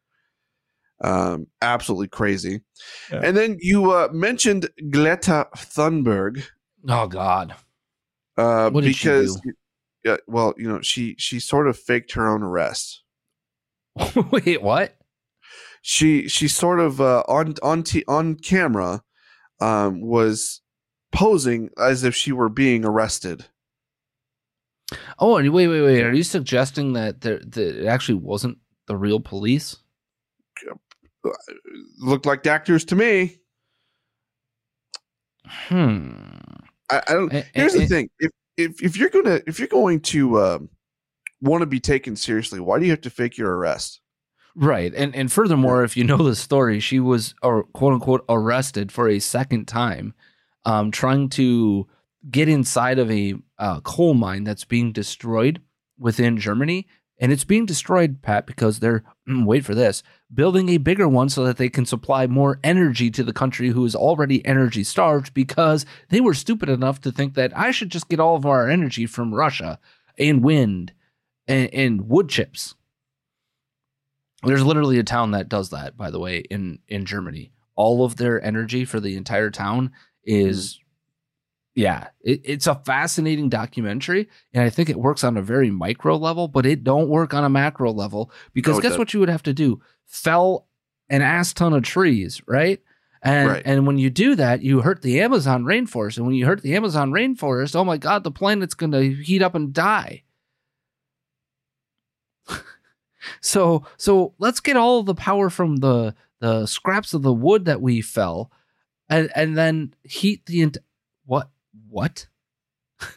Um, absolutely crazy. And then you uh, mentioned Greta Thunberg. Oh God. Uh, What did she because do? yeah, well, you know, she she sort of faked her own arrest. *laughs* Wait, what? She she sort of uh, on on t- on camera um, was posing as if she were being arrested. Oh, and wait, wait, wait. Are you suggesting that there that it actually wasn't the real police? Looked like actors to me. Hmm. I, I don't. Eh, Here's eh, the eh. thing: if if if you're gonna if you're going to um, want to be taken seriously, why do you have to fake your arrest? Right. And and furthermore, if you know the story, she was or quote unquote arrested for a second time, um, trying to get inside of a uh, coal mine that's being destroyed within Germany. And it's being destroyed, Pat, because they're mm, wait for this, building a bigger one so that they can supply more energy to the country who is already energy starved because they were stupid enough to think that I should just get all of our energy from Russia and wind and, and wood chips. There's literally a town that does that, by the way, in in Germany. All of their energy for the entire town is, yeah, it, it's a fascinating documentary, and I think it works on a very micro level, but it don't work on a macro level because No, guess doesn't. what you would have to do? Fell an ass ton of trees, right? And Right. and when you do that, you hurt the Amazon rainforest, and when you hurt the Amazon rainforest, oh my God, the planet's going to heat up and die. *laughs* So so let's get all the power from the the scraps of the wood that we fell, and and then heat the ent- what what? *laughs*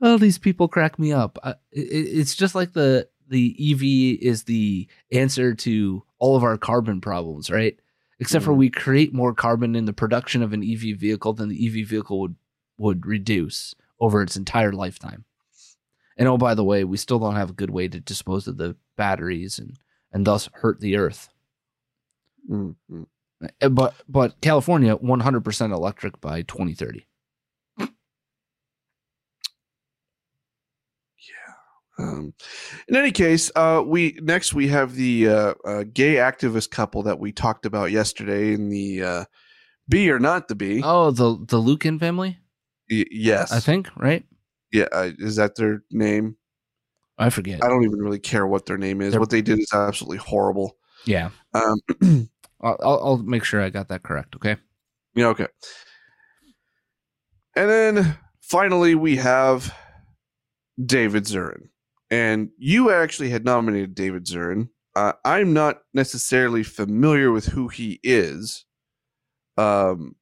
oh, these people crack me up. I, it, it's just like the the EV is the answer to all of our carbon problems, right? Except for Mhm. we create more carbon in the production of an EV vehicle than the EV vehicle would would reduce over its entire lifetime. And oh, by the way, we still don't have a good way to dispose of the batteries and and thus hurt the earth. Mm, mm. Uh, But but California 100% electric by 2030. Um, in any case, uh, we next we have the uh, uh, gay activist couple that we talked about yesterday in the uh, B or not the B. Oh, the the Lucan family, Y- yes, I think, right? Yeah, uh, is that their name? I forget. I don't even really care what their name is. They're- what they did is absolutely horrible. Yeah. Um, *clears throat* I'll, I'll make sure I got that correct, okay? Yeah, okay. And then finally, we have David Zirin. And you actually had nominated David Zirin. Uh, I'm not necessarily familiar with who he is. Um,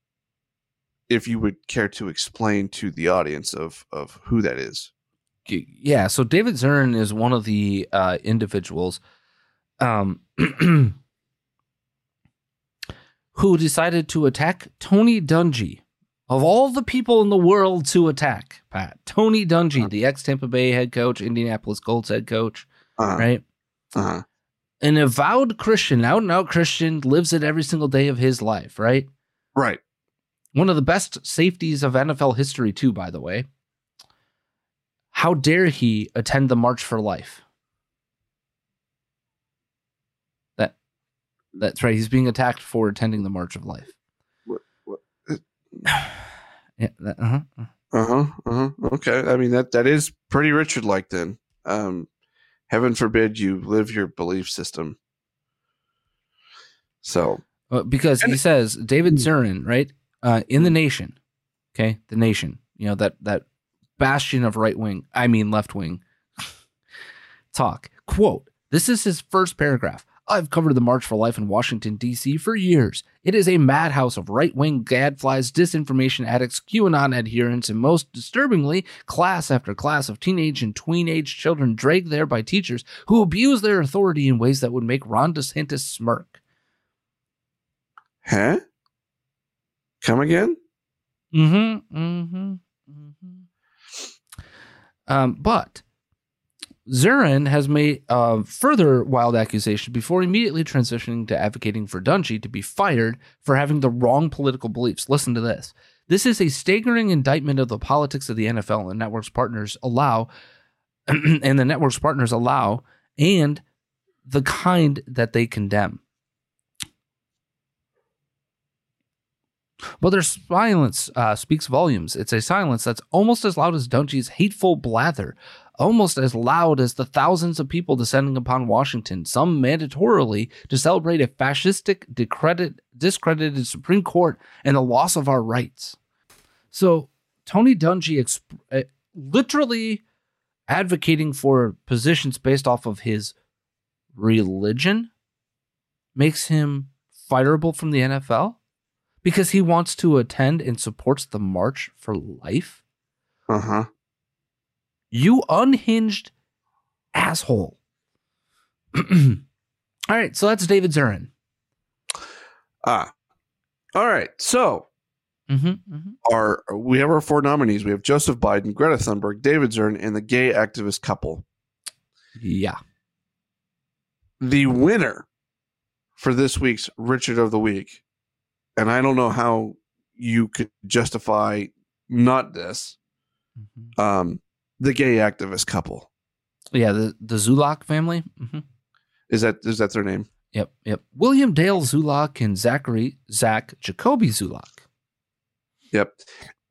if you would care to explain to the audience of of who that is. Yeah, so David Zern is one of the uh, individuals um, *clears throat* who decided to attack Tony Dungy. Of all the people in the world to attack, Pat, Tony Dungy, the ex Tampa Bay head coach, Indianapolis Colts head coach, Uh-huh. right? Uh-huh. An avowed Christian, out and out Christian, lives it every single day of his life, right? Right. One of the best safeties of NFL history, too, by the way. How dare he attend the March for Life? That's right. He's being attacked for attending the March of Life. What, what, *sighs* Yeah, that, uh-huh. Uh-huh. Uh-huh. Okay. I mean that that is pretty Richard like then. Um heaven forbid you live your belief system. So Uh, because he says David Zirin, right? Uh, in the nation, okay, the nation, you know that that bastion of right wing, I mean left wing *sighs* talk. Quote: This is his first paragraph. I've covered the March for Life in Washington D.C. for years. It is a madhouse of right wing gadflies, disinformation addicts, QAnon adherents, and most disturbingly, class after class of teenage and tween age children dragged there by teachers who abuse their authority in ways that would make Ron DeSantis smirk. Huh? Come again? Mm-hmm. Mm-hmm. mm-hmm. Um, but Zirin has made a further wild accusation before immediately transitioning to advocating for Dungy to be fired for having the wrong political beliefs. Listen to this. This is a staggering indictment of the politics of the NFL and network's partners allow, *clears throat* and the network's partners allow, and the kind that they condemn. Well, their silence uh, speaks volumes. It's a silence that's almost as loud as Dungy's hateful blather, almost as loud as the thousands of people descending upon Washington, some mandatorily to celebrate a fascistic, discredit, discredited Supreme Court and the loss of our rights. So Tony Dungy exp- uh, literally advocating for positions based off of his religion makes him fireable from the NFL because he wants to attend and supports the March for Life. Uh huh. You unhinged asshole. *clears throat* All right, so that's David Zirin. Ah. All right. So Mm-hmm, mm-hmm. our we have our four nominees. We have Joseph Biden, Greta Thunberg, David Zern, and the gay activist couple. Yeah. The winner for this week's Richard of the Week, and I don't know how you could justify not this. Mm-hmm. Um, the gay activist couple Yeah, the, the Zulock family. Mm-hmm. is that is that their name? Yep, yep. William Dale Zulock and Zachary Zach Jacoby Zulock. Yep.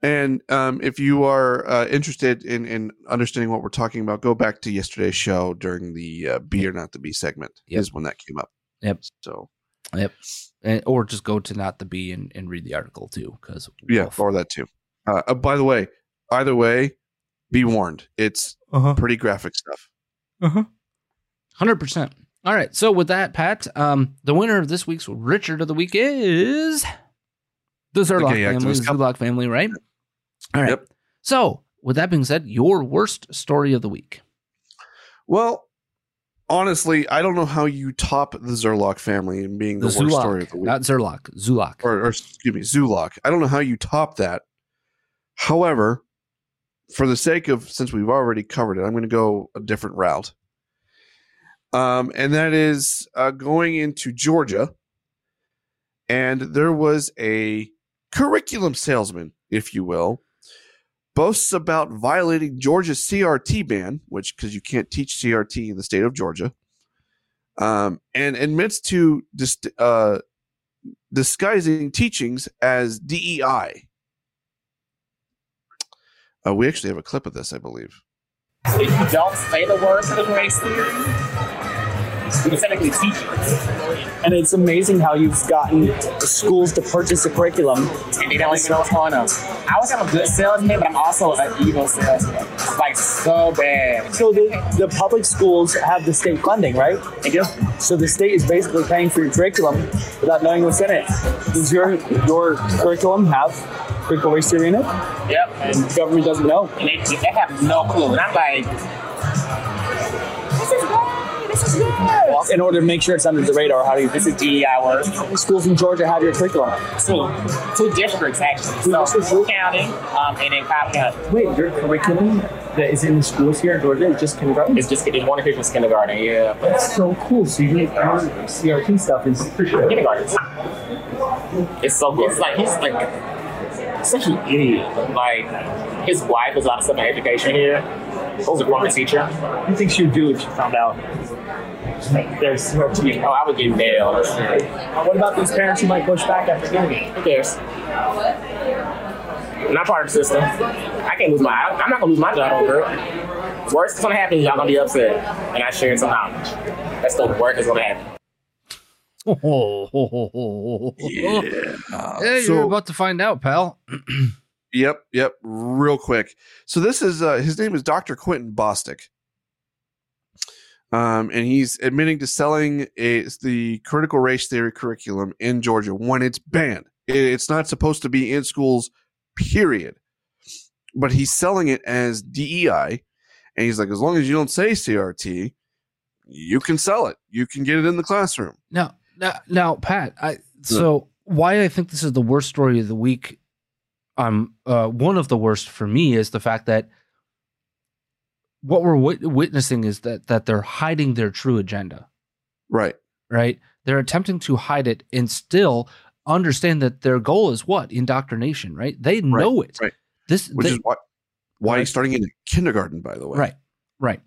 And um, if you are uh, interested in, in understanding what we're talking about, go back to yesterday's show during the uh, "Be or Not to Be" segment. Yep. Is when that came up. Yep. So Yep. And, or just go to not the B and, and read the article too, because yeah, or that too. Uh, uh, by the way, either way, be warned. It's Uh-huh. pretty graphic stuff. Uh-huh. hundred percent. All right. So with that, Pat, um, the winner of this week's Richard of the Week is the Zerlock gay family, activist the couple. Family, right? All right. Yep. So with that being said, your worst story of the week. Well, honestly, I don't know how you top the Zerlock family and being the, The worst Zulock, story of the week. not Zerlock, Zulock. or, or excuse me, Zulock. I don't know how you top that. However, for the sake of since we've already covered it, I'm going to go a different route. Um, and that is uh, going into Georgia, and there was a curriculum salesman, if you will, boasts about violating Georgia's CRT ban, which because you can't teach CRT in the state of Georgia, um, and admits to dis- uh, disguising teachings as DEI. Uh, we actually have a clip of this, I believe. Don't say the word critical race theory, you can technically teach it. And it's amazing how you've gotten schools to purchase the curriculum. And they don't even know what's going on. I was I'm a good salesman, but I'm also an evil salesman. Like so bad. So the, the public schools have the state funding, right? They do. So the state is basically paying for your curriculum without knowing what's in it. Does your your curriculum have critical race theory in it? Yep. And the government doesn't know. And they, they have no clue. And I'm like, In order to make sure it's under the radar, how do you? This is DEI work. Schools in Georgia have your curriculum. Two, two districts actually. So Cook County um, and then Cobb County. Wait, your curriculum that is in the schools here in Georgia is just kindergarten? It's just it's one of kindergarten. Yeah, but That's so cool. So your CRT stuff is kindergarten. It's so good. It's like he's like such an idiot. Like his wife is on some education here. Who's a former teacher. You think she would do if she found out there's CRT? Oh, I would get nailed. What about these parents who might push back after getting it? Who cares? I'm not part of the system. I can't lose my. I'm not gonna lose my job over it. Worst that's gonna happen y'all gonna be upset, and I shared some knowledge. That's the worst that's gonna happen. Yeah. Yeah, you're so- about to find out, pal. *clears throat* Yep, yep. Real quick. So this is uh, his name is Dr. Quentin Bostic. Um, and he's admitting to selling a, the critical race theory curriculum in Georgia when it's banned. It- it's not supposed to be in schools, period. But he's selling it as DEI, and he's like, as long as you don't say CRT, you can sell it. You can get it in the classroom. Now, now, now, Pat. I so why I think this is the worst story of the week. um uh, one of the worst for me is the fact that what we're wit- witnessing is that that they're hiding their true agenda. Right. Right. They're attempting to hide it and still understand that their goal is what indoctrination. Right. They know it. Right. This Which they- is why why Right. starting in kindergarten, by the way. Right. Right.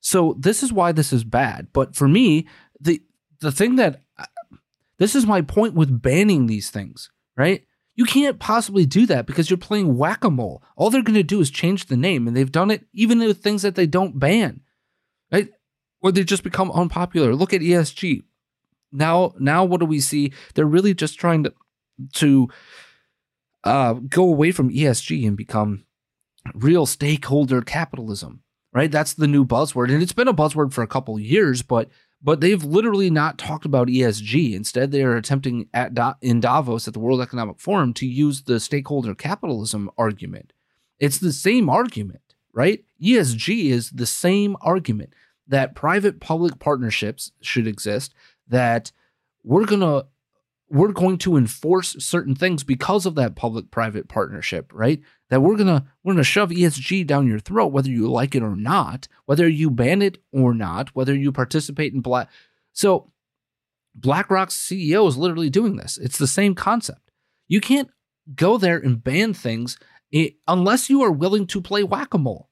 So this is why this is bad. But for me, the the thing that uh, this is my point with banning these things, right? You can't possibly do that because you're playing whack-a-mole. All they're going to do is change the name, and they've done it even with things that they don't ban, right? Or they just become unpopular. Look at ESG. Now, now what do we see? They're really just trying to to uh, go away from ESG and become real stakeholder capitalism, right? That's the new buzzword, and it's been a buzzword for a couple years, but but they've literally not talked about ESG. Instead, they are attempting at in Davos at the World Economic Forum to use the stakeholder capitalism argument. It's the same argument, right? ESG is the same argument that private public partnerships should exist, that we're going to we're going to enforce certain things because of that public private partnership, right? That we're to we're to shove ESG down your throat whether you like it or not, whether you ban it or not, whether you participate in black So BlackRock's CEO is literally doing this. It's the same concept. You can't go there and ban things unless you are willing to play whack-a-mole.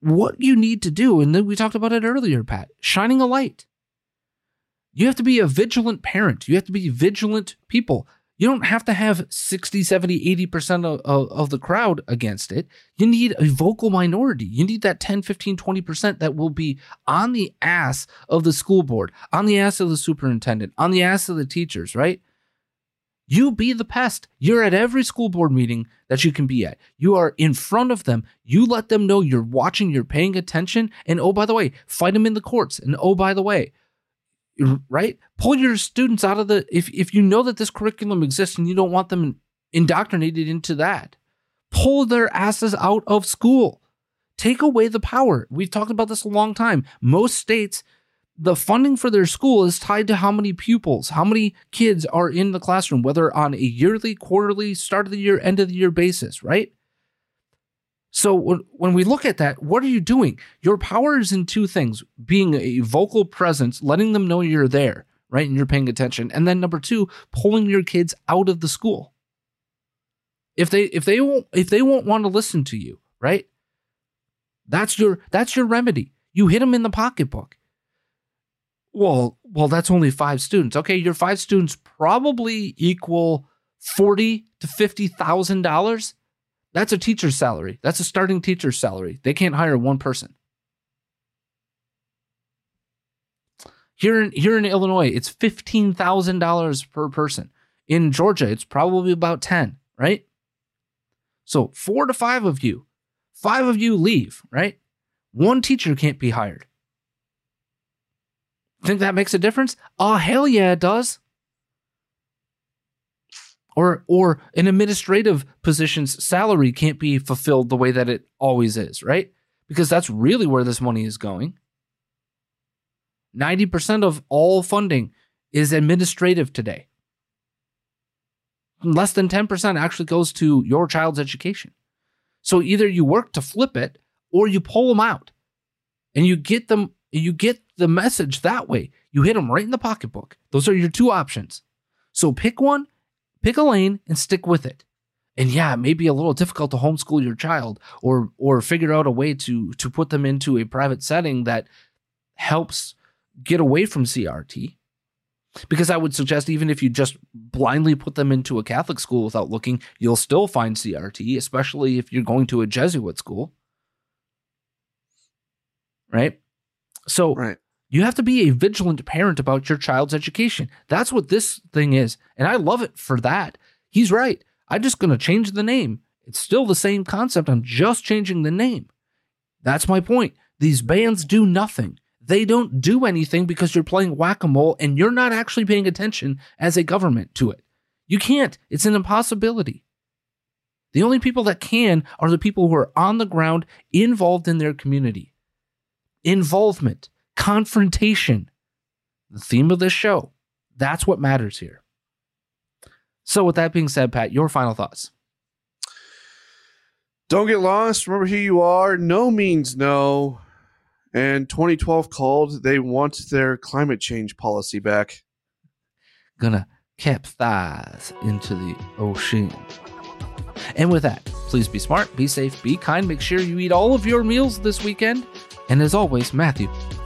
What you need to do, and then we talked about it earlier, Pat, shining a light. You have to be a vigilant parent. You have to be vigilant people. You don't have to have 60, 70, 80% of, of, of the crowd against it. You need a vocal minority. You need that 10, 15, 20% that will be on the ass of the school board, on the ass of the superintendent, on the ass of the teachers, right? You be the pest. You're at every school board meeting that you can be at. You are in front of them. You let them know you're watching, you're paying attention. And oh, by the way, fight them in the courts. And oh, by the way, right? Pull your students out of the if if you know that this curriculum exists and you don't want them indoctrinated into that, pull their asses out of school. Take away the power. We've talked about this a long time. Most states the funding for their school is tied to how many pupils, how many kids are in the classroom, whether on a yearly, quarterly, start of the year, end of the year basis, right? So when, we look at that, what are you doing? Your power is in two things being a vocal presence, letting them know you're there, right? And you're paying attention. And then number two, pulling your kids out of the school. If they if they won't if they won't want to listen to you, right? That's your that's your remedy. You hit them in the pocketbook. Well, well, that's only five students. Okay, your five students probably equal forty to fifty thousand dollars. That's a teacher's salary. That's a starting teacher's salary. They can't hire one person. Here in here in Illinois, it's fifteen thousand dollars per person. In Georgia, it's probably about ten, right? So four to five of you, five of you leave, right? One teacher can't be hired. Think that makes a difference? Oh hell yeah, it does. Or or an administrative position's salary can't be fulfilled the way that it always is, right? Because that's really where this money is going. 90% of all funding is administrative today. Less than 10% actually goes to your child's education. So either you work to flip it or you pull them out. And you get them you get the message that way. You hit them right in the pocketbook. Those are your two options. So pick one, pick a lane and stick with it. And yeah, it may be a little difficult to homeschool your child or or figure out a way to to put them into a private setting that helps get away from CRT. Because I would suggest even if you just blindly put them into a Catholic school without looking, you'll still find CRT, especially if you're going to a Jesuit school. Right? So right. You have to be a vigilant parent about your child's education. That's what this thing is. And I love it for that. He's right. I'm just going to change the name. It's still the same concept. I'm just changing the name. That's my point. These bans do nothing. They don't do anything because you're playing whack a mole and you're not actually paying attention as a government to it. You can't. It's an impossibility. The only people that can are the people who are on the ground, involved in their community. Involvement, confrontation, the theme of this show. That's what matters here. So, with that being said, Pat, your final thoughts. Don't get lost. Remember who you are. No means no. And 2012 called. They want their climate change policy back. Gonna cap capsize into the ocean. And with that, please be smart, be safe, be kind. Make sure you eat all of your meals this weekend. And as always, Matthew